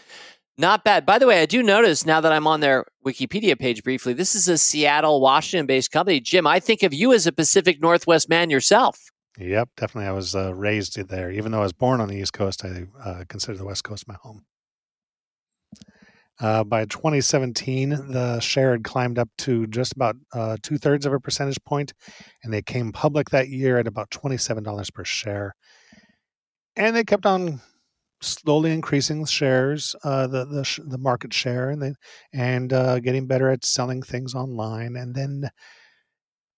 Not bad. By the way, I do notice now that I'm on their Wikipedia page briefly, this is a Seattle, Washington based company. Jim, I think of you as a Pacific Northwest man yourself. Yep, definitely. I was uh, raised there. Even though I was born on the East Coast, I uh, consider the West Coast my home. Uh, by 2017, the share had climbed up to just about uh, two thirds of a percentage point, and they came public that year at about $27 per share. And they kept on slowly increasing shares, uh, the the, sh- the market share, and they and uh, getting better at selling things online. And then,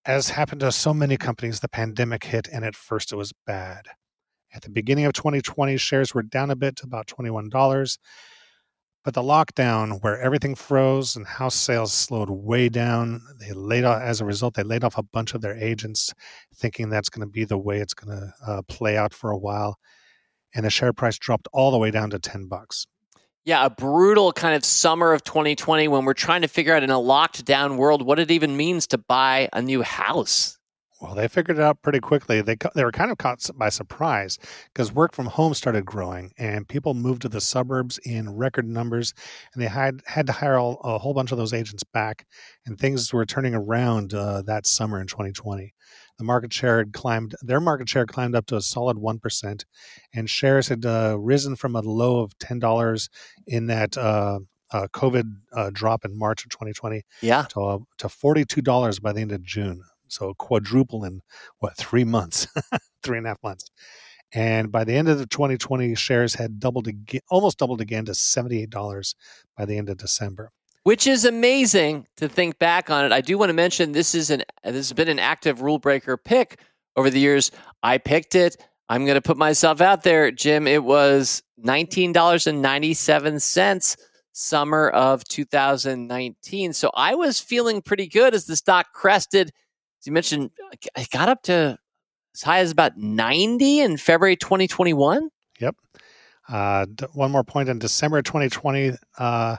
as happened to so many companies, the pandemic hit, and at first it was bad. At the beginning of 2020, shares were down a bit to about $21. But the lockdown, where everything froze and house sales slowed way down, they laid off, as a result, they laid off a bunch of their agents, thinking that's going to be the way it's going to uh, play out for a while. And the share price dropped all the way down to 10 bucks. Yeah, a brutal kind of summer of 2020 when we're trying to figure out in a locked down world what it even means to buy a new house. Well, they figured it out pretty quickly. They they were kind of caught by surprise because work from home started growing and people moved to the suburbs in record numbers, and they had had to hire a whole bunch of those agents back, and things were turning around uh, that summer in 2020. The market share had climbed; their market share climbed up to a solid one percent, and shares had uh, risen from a low of ten dollars in that. Uh, uh, COVID uh, drop in March of 2020 Yeah. to, uh, to $42 by the end of June. So quadruple in what, three months, three and a half months. And by the end of the 2020, shares had doubled again, almost doubled again to $78 by the end of December. Which is amazing to think back on it. I do want to mention this is an this has been an active rule breaker pick over the years. I picked it. I'm going to put myself out there, Jim. It was nineteen dollars and ninety seven cents summer of 2019. So I was feeling pretty good as the stock crested. As you mentioned, it got up to as high as about 90 in February 2021. Yep. Uh, one more point in December 2020, uh,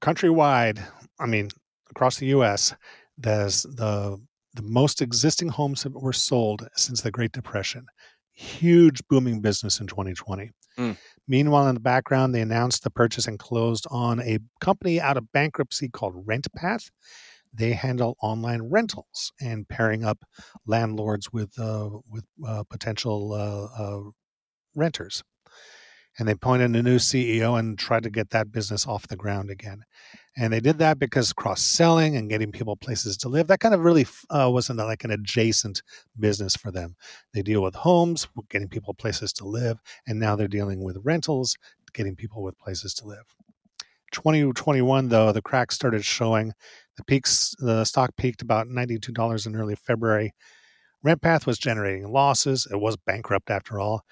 countrywide, I mean, across the U.S., there's the the most existing homes that were sold since the Great Depression. Huge booming business in 2020. Mm. Meanwhile, in the background, they announced the purchase and closed on a company out of bankruptcy called RentPath. They handle online rentals and pairing up landlords with uh, with uh, potential uh, uh renters and they appointed a new CEO and tried to get that business off the ground again. And they did that because cross selling and getting people places to live, that kind of really uh, wasn't like an adjacent business for them. They deal with homes, getting people places to live, and now they're dealing with rentals, getting people with places to live. 2021, though, the cracks started showing. The peaks, the stock peaked about $92 in early February. RentPath was generating losses. It was bankrupt after all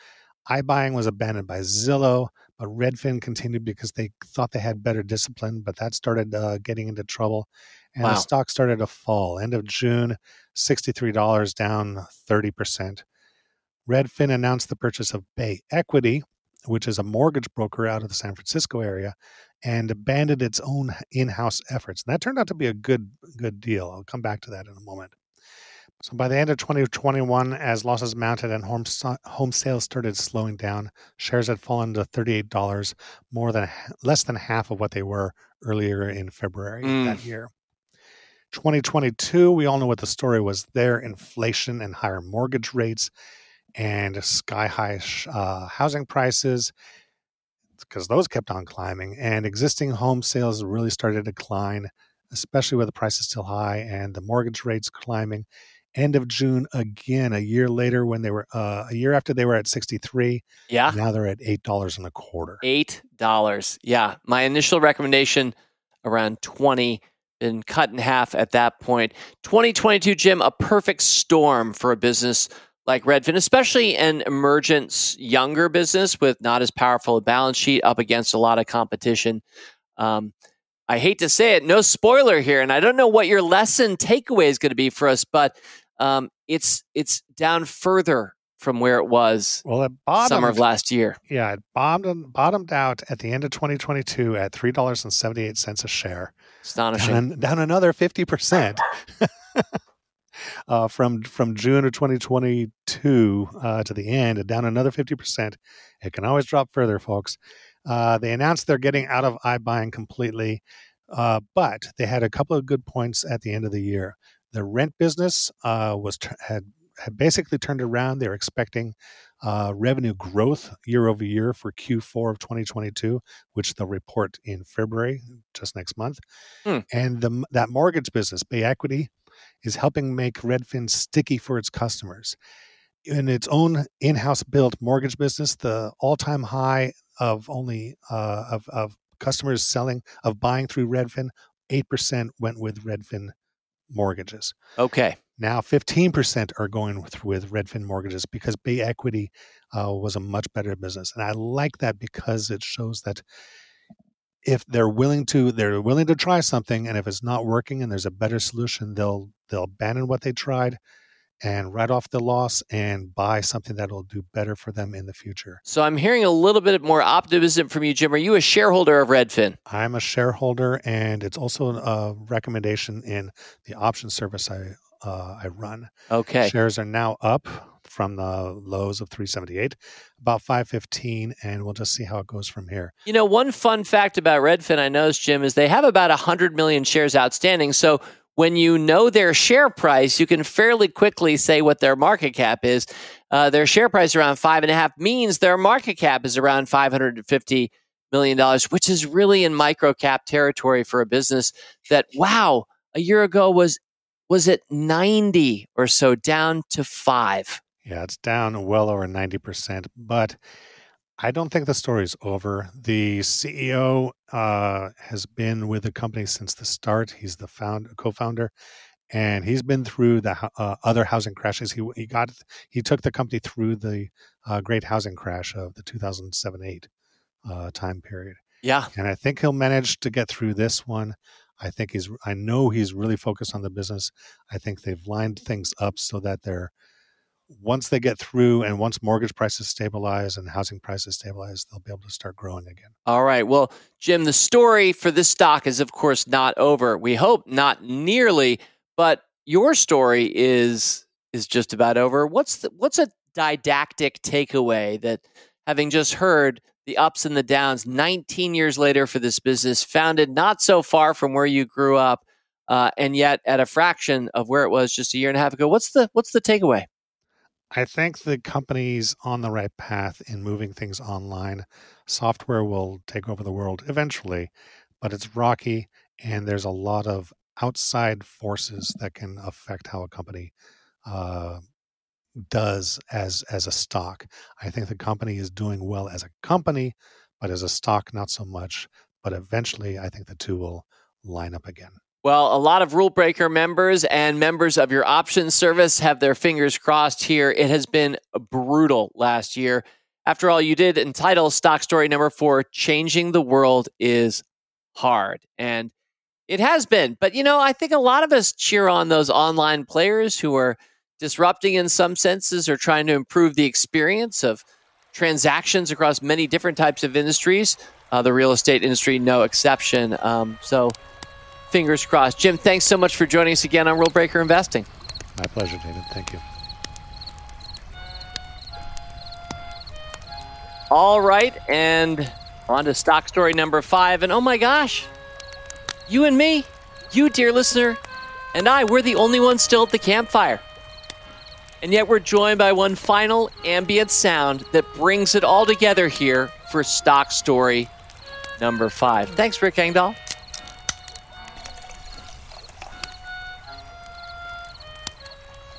iBuying was abandoned by Zillow, but Redfin continued because they thought they had better discipline, but that started uh, getting into trouble. And wow. the stock started to fall. End of June, $63, down 30%. Redfin announced the purchase of Bay Equity, which is a mortgage broker out of the San Francisco area, and abandoned its own in-house efforts. And that turned out to be a good good deal. I'll come back to that in a moment. So by the end of 2021, as losses mounted and home, home sales started slowing down, shares had fallen to $38, more than less than half of what they were earlier in February mm. that year. 2022, we all know what the story was there inflation and higher mortgage rates and sky high uh, housing prices because those kept on climbing and existing home sales really started to decline especially with the prices still high and the mortgage rates climbing end of June again, a year later when they were uh, a year after they were at 63. Yeah. Now they're at $8 and a quarter. $8. Yeah. My initial recommendation around 20 been cut in half at that point. 2022 Jim, a perfect storm for a business like Redfin, especially an emergent younger business with not as powerful a balance sheet up against a lot of competition. Um, I hate to say it, no spoiler here, and I don't know what your lesson takeaway is going to be for us, but um, it's it's down further from where it was well it bottomed, summer of last year. Yeah, it bottomed bottomed out at the end of 2022 at three dollars and seventy eight cents a share. Astonishing. Down, down another fifty percent. uh, from from June of 2022 uh, to the end, down another 50%. It can always drop further, folks. Uh, they announced they're getting out of iBuying completely, uh, but they had a couple of good points at the end of the year. The rent business uh, was had had basically turned around. They were expecting uh, revenue growth year over year for Q4 of 2022, which they'll report in February, just next month. Hmm. And the, that mortgage business, Bay Equity, is helping make Redfin sticky for its customers. In its own in-house built mortgage business, the all-time high of only uh, of of customers selling of buying through Redfin, eight percent went with Redfin mortgages. Okay. Now, 15% are going with, with Redfin mortgages because Bay Equity uh, was a much better business. And I like that because it shows that if they're willing to they're willing to try something and if it's not working and there's a better solution they'll they'll abandon what they tried and write off the loss and buy something that'll do better for them in the future. So I'm hearing a little bit more optimism from you, Jim. Are you a shareholder of Redfin? I'm a shareholder, and it's also a recommendation in the option service I uh, I run. Okay. Shares are now up from the lows of 378, about 515, and we'll just see how it goes from here. You know, one fun fact about Redfin I noticed, Jim, is they have about 100 million shares outstanding. So when you know their share price, you can fairly quickly say what their market cap is. Uh, their share price around five and a half means their market cap is around 550 million dollars, which is really in micro cap territory for a business that, wow, a year ago was was it 90 or so down to five. Yeah, it's down well over 90%. But I don't think the story's over. The CEO uh, has been with the company since the start. He's the found, co-founder, and he's been through the uh, other housing crashes. He he got he took the company through the uh, great housing crash of the 2007-8 uh, time period. Yeah, and I think he'll manage to get through this one. I think he's. I know he's really focused on the business. I think they've lined things up so that they're once they get through and once mortgage prices stabilize and housing prices stabilize, they'll be able to start growing again. All right. Well, Jim, the story for this stock is, of course, not over. We hope not nearly, but your story is is just about over. What's the, what's a didactic takeaway that having just heard the ups and the downs 19 years later for this business founded not so far from where you grew up uh, and yet at a fraction of where it was just a year and a half ago what's the what's the takeaway I think the company's on the right path in moving things online. Software will take over the world eventually, but it's rocky and there's a lot of outside forces that can affect how a company uh, does as as a stock. I think the company is doing well as a company, but as a stock, not so much. But eventually, I think the two will line up again. Well, a lot of Rule Breaker members and members of your options service have their fingers crossed here. It has been brutal last year. After all, you did entitle stock story number four, Changing the World is Hard. And it has been. But, you know, I think a lot of us cheer on those online players who are disrupting in some senses or trying to improve the experience of transactions across many different types of industries. Uh, the real estate industry, no exception. Um, so, fingers crossed. Jim, thanks so much for joining us again on Rule Breaker Investing. My pleasure, David. Thank you. All right, and on to stock story number five. And oh my gosh, you and me, you, dear listener, and I, we're the only ones still at the campfire. And yet we're joined by one final ambient sound that brings it all together here for stock story number five. Thanks, Rick Engdahl.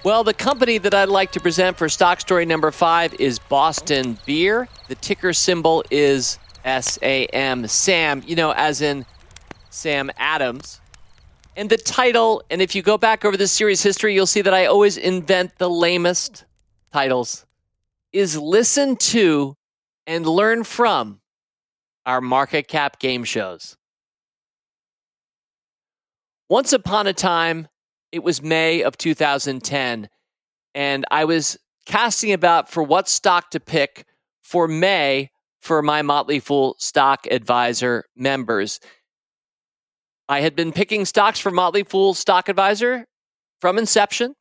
Well, the company that I'd like to present for stock story number five is Boston Beer. The ticker symbol is SAM. Sam, you know, as in Sam Adams. And the title, and if you go back over this series history, you'll see that I always invent the lamest titles, is listen to and learn from our market cap game shows. Once upon a time, it was May of 2010, and I was casting about for what stock to pick for May for my Motley Fool Stock Advisor members. I had been picking stocks for Motley Fool Stock Advisor from inception,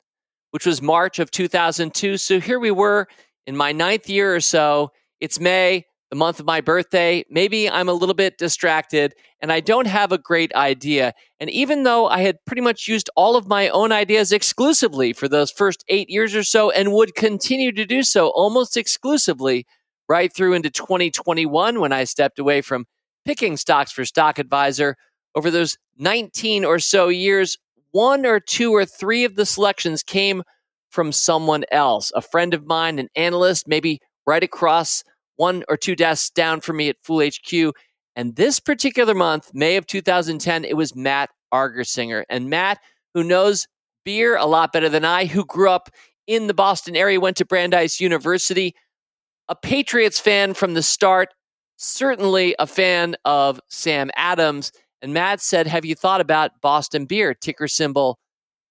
which was March of 2002. So here we were in my ninth year or so. It's May, the month of my birthday. Maybe I'm a little bit distracted and I don't have a great idea. And even though I had pretty much used all of my own ideas exclusively for those first eight years or so and would continue to do so almost exclusively right through into 2021 when I stepped away from picking stocks for Stock Advisor over those 19 or so years, one or two or three of the selections came from someone else, a friend of mine, an analyst, maybe right across one or two desks down from me at Fool HQ. And this particular month, May of 2010, it was Matt Argersinger. And Matt, who knows beer a lot better than I, who grew up in the Boston area, went to Brandeis University, a Patriots fan from the start, certainly a fan of Sam Adams and Matt said, Have you thought about Boston Beer, ticker symbol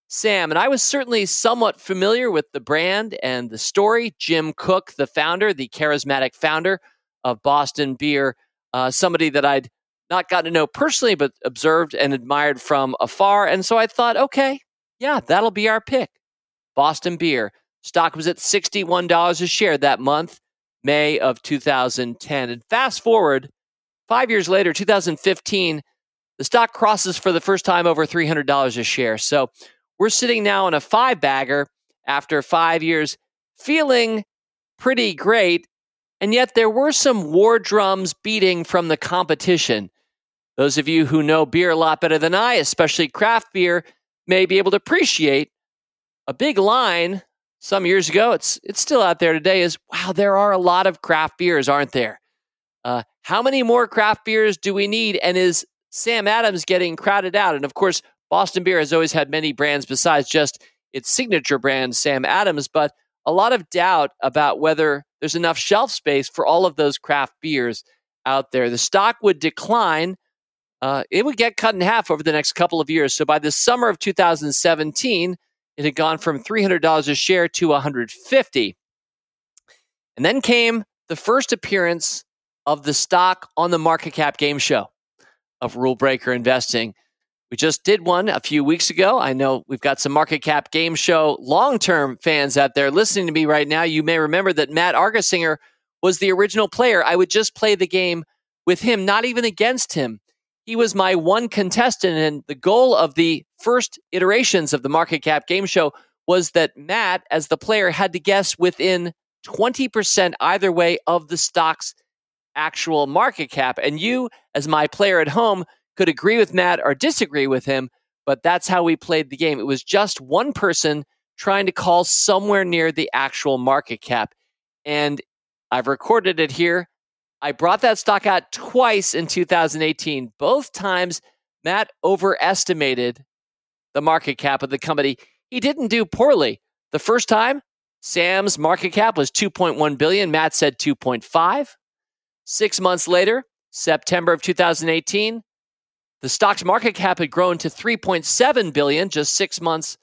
Sam? And I was certainly somewhat familiar with the brand and the story. Jim Cook, the founder, the charismatic founder of Boston Beer, uh, somebody that I'd not gotten to know personally, but observed and admired from afar. And so I thought, okay, yeah, that'll be our pick. Boston Beer. Stock was at $61 a share that month, May of 2010. And fast forward, five years later, 2015, the stock crosses for the first time over $300 a share. So we're sitting now in a five bagger after five years, feeling pretty great. And yet there were some war drums beating from the competition. Those of you who know beer a lot better than I, especially craft beer, may be able to appreciate a big line some years ago. It's it's still out there today. Is wow, there are a lot of craft beers, aren't there? Uh, how many more craft beers do we need? And is Sam Adams getting crowded out. And of course, Boston Beer has always had many brands besides just its signature brand, Sam Adams, but a lot of doubt about whether there's enough shelf space for all of those craft beers out there. The stock would decline. Uh, it would get cut in half over the next couple of years. So by the summer of 2017, it had gone from $300 a share to 150. And then came the first appearance of the stock on the market cap game show of rule breaker investing. We just did one a few weeks ago. I know we've got some market cap game show long term fans out there listening to me right now. You may remember that Matt Argersinger was the original player. I would just play the game with him, not even against him. He was my one contestant, and the goal of the first iterations of the market cap game show was that Matt, as the player, had to guess within 20% either way of the stock's actual market cap. And you, as my player at home, could agree with Matt or disagree with him, but that's how we played the game. It was just one person trying to call somewhere near the actual market cap. And I've recorded it here. I brought that stock out twice in 2018. Both times, Matt overestimated the market cap of the company. He didn't do poorly. The first time, Sam's market cap was 2.1 billion. Matt said 2.5. Six months later, September of 2018, the stock's market cap had grown to 3.7 billion just six months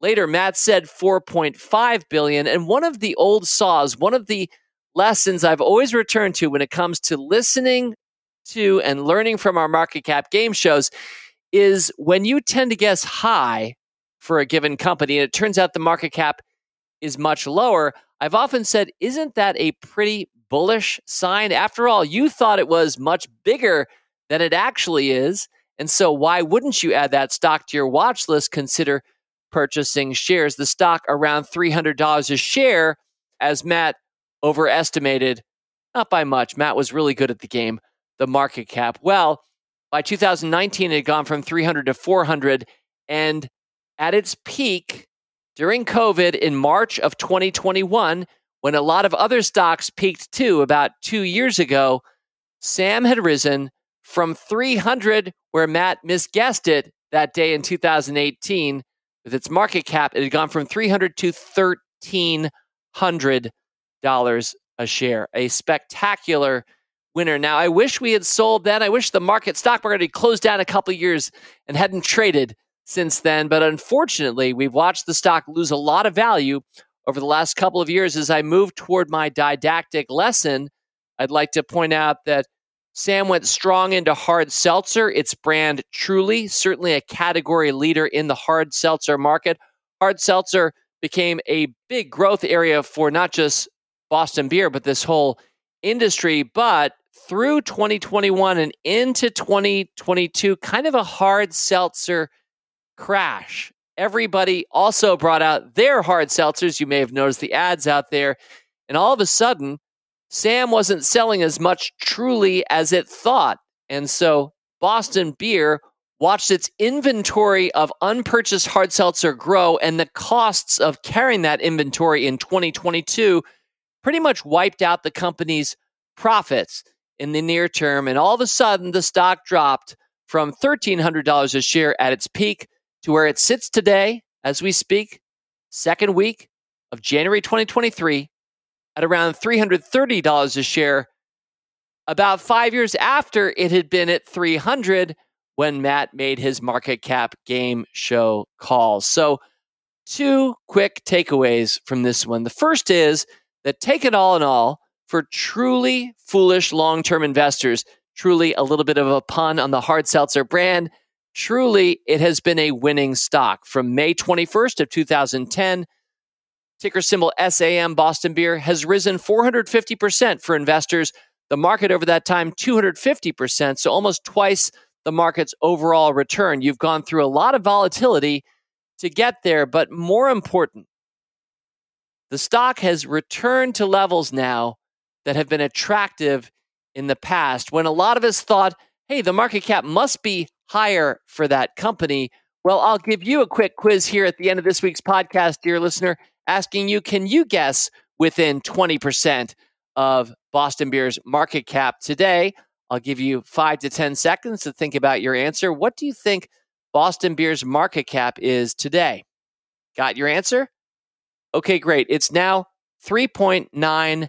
later. Matt said 4.5 billion and one of the old saws, one of the lessons I've always returned to when it comes to listening to and learning from our market cap game shows is when you tend to guess high for a given company and it turns out the market cap is much lower, I've often said, isn't that a pretty bullish sign? After all, you thought it was much bigger than it actually is. And so, why wouldn't you add that stock to your watch list? Consider purchasing shares. The stock around $300 a share, as Matt overestimated, not by much. Matt was really good at the game. The market cap. Well, by 2019, it had gone from 300 to 400. And at its peak during COVID in March of 2021, when a lot of other stocks peaked too, about two years ago, Sam had risen from 300, where Matt misguessed it that day in 2018, with its market cap, it had gone from 300 to 1300 dollars a share. A spectacular winner. Now, I wish we had sold then. I wish the market stock market had closed down a couple years and hadn't traded since then. But unfortunately, we've watched the stock lose a lot of value over the last couple of years. As I move toward my didactic lesson, I'd like to point out that Sam went strong into hard seltzer, its brand Truly, certainly a category leader in the hard seltzer market. Hard seltzer became a big growth area for not just Boston beer, but this whole industry. But through 2021 and into 2022, kind of a hard seltzer crash. Everybody also brought out their hard seltzers. You may have noticed the ads out there. And all of a sudden, Sam wasn't selling as much truly as it thought. And so Boston Beer watched its inventory of unpurchased hard seltzer grow, and the costs of carrying that inventory in 2022 pretty much wiped out the company's profits in the near term. And all of a sudden, the stock dropped from $1,300 a share at its peak to where it sits today as we speak, second week of January 2023, at around $330 a share, about five years after it had been at 300 when Matt made his market cap game show calls. So, two quick takeaways from this one. The first is that take it all in all, for truly foolish long term investors, truly a little bit of a pun on the hard seltzer brand, truly it has been a winning stock from May 21st of 2010 ticker symbol SAM Boston Beer, has risen 450% for investors. The market over that time, 250%, so almost twice the market's overall return. You've gone through a lot of volatility to get there, but more important, the stock has returned to levels now that have been attractive in the past when a lot of us thought, hey, the market cap must be higher for that company. Well, I'll give you a quick quiz here at the end of this week's podcast, dear listener asking you can you guess within 20% of Boston Beer's market cap today? I'll give you five to 10 seconds to think about your answer. What do you think Boston Beer's market cap is today? Got your answer? Okay, great. It's now $3.9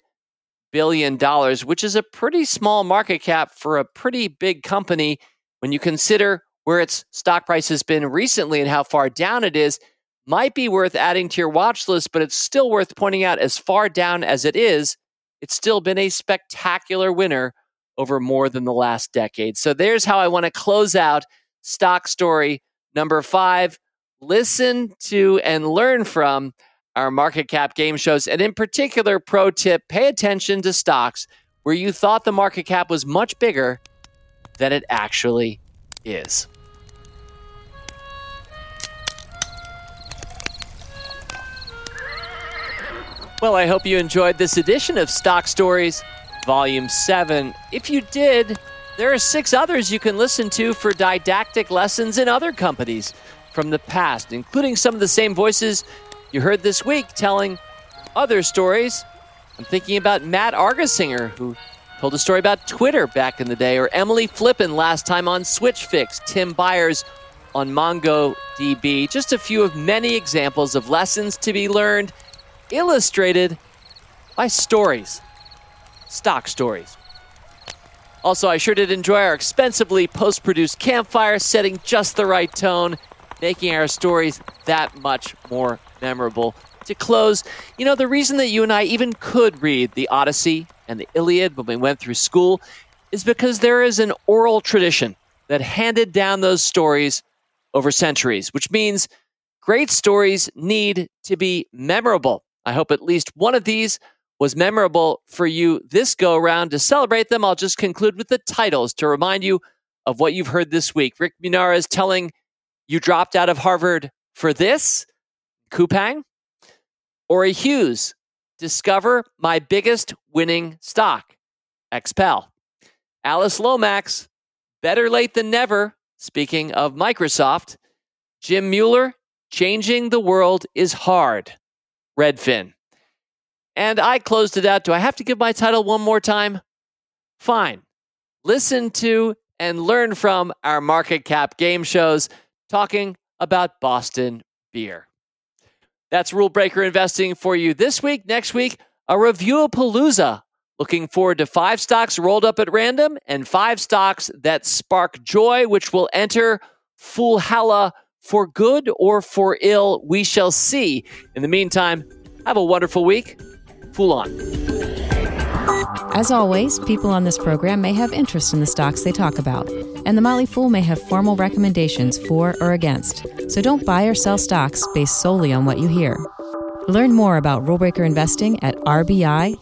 billion, which is a pretty small market cap for a pretty big company when you consider where its stock price has been recently and how far down it is might be worth adding to your watch list, but it's still worth pointing out as far down as it is, it's still been a spectacular winner over more than the last decade. So there's how I want to close out stock story number five. Listen to and learn from our market cap game shows. And in particular, pro tip pay attention to stocks where you thought the market cap was much bigger than it actually is. Well, I hope you enjoyed this edition of Stock Stories, Volume 7. If you did, there are six others you can listen to for didactic lessons in other companies from the past, including some of the same voices you heard this week telling other stories. I'm thinking about Matt Argersinger, who told a story about Twitter back in the day, or Emily Flippen last time on Stitch Fix, Tim Beyers on MongoDB. Just a few of many examples of lessons to be learned, illustrated by stories, stock stories. Also, I sure did enjoy our expensively post produced campfire, setting just the right tone, making our stories that much more memorable. To close, you know, the reason that you and I even could read the Odyssey and the Iliad when we went through school is because there is an oral tradition that handed down those stories over centuries, which means great stories need to be memorable. I hope at least one of these was memorable for you this go around. To celebrate them, I'll just conclude with the titles to remind you of what you've heard this week. Rick Munarriz telling you dropped out of Harvard for this. Coupang, Auri Hughes, discover my biggest winning stock, XPEL. Alyce Lomax, better late than never. Speaking of Microsoft, Jim Mueller, changing the world is hard. Redfin. And I closed it out. Do I have to give my title one more time? Fine. Listen to and learn from our market cap game shows talking about Boston beer. That's Rule Breaker Investing for you this week. Next week, a Review-a-Palooza. Looking forward to five stocks rolled up at random and five stocks that spark joy, which will enter Foolhalla for good or for ill. We shall see. In the meantime, have a wonderful week. Fool on. As always, people on this program may have interest in the stocks they talk about, and the Motley Fool may have formal recommendations for or against. So don't buy or sell stocks based solely on what you hear. Learn more about rulebreaker investing at rbi.fool.com.